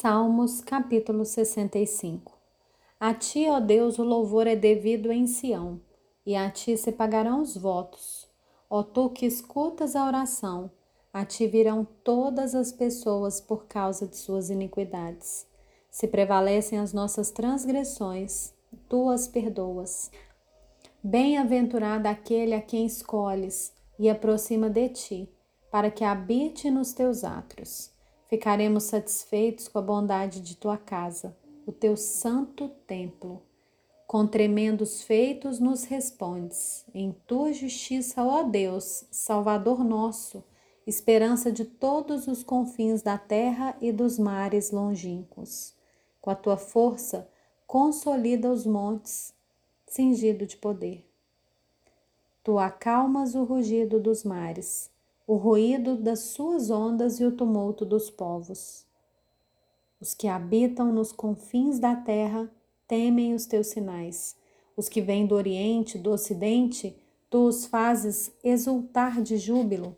Salmos capítulo 65 A ti, ó Deus, o louvor é devido em Sião, e a ti se pagarão os votos. Ó tu que escutas a oração, a ti virão todas as pessoas por causa de suas iniquidades. Se prevalecem as nossas transgressões, tu as perdoas. Bem-aventurado aquele a quem escolhes e aproxima de ti, para que habite nos teus átrios. Ficaremos satisfeitos com a bondade de tua casa, o teu santo templo. Com tremendos feitos nos respondes. Em tua justiça, ó Deus, Salvador nosso, esperança de todos os confins da terra e dos mares longínquos. Com a tua força, consolida os montes, cingido de poder. Tu acalmas o rugido dos mares o ruído das suas ondas e o tumulto dos povos. Os que habitam nos confins da terra temem os teus sinais. Os que vêm do Oriente, do Ocidente, tu os fazes exultar de júbilo.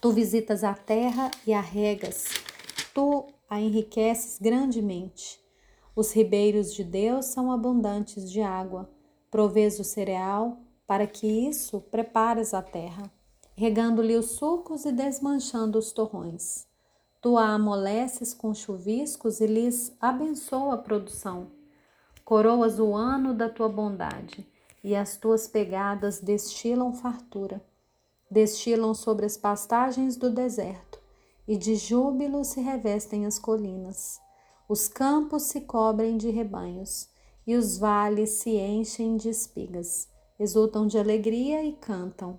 Tu visitas a terra e a regas, tu a enriqueces grandemente. Os ribeiros de Deus são abundantes de água. Provês o cereal, para que isso prepares a terra regando-lhe os sulcos e desmanchando os torrões. Tu a amoleces com chuviscos e lhes abençoa a produção. Coroas o ano da tua bondade, e as tuas pegadas destilam fartura. Destilam sobre as pastagens do deserto, e de júbilo se revestem as colinas. Os campos se cobrem de rebanhos, e os vales se enchem de espigas. Exultam de alegria e cantam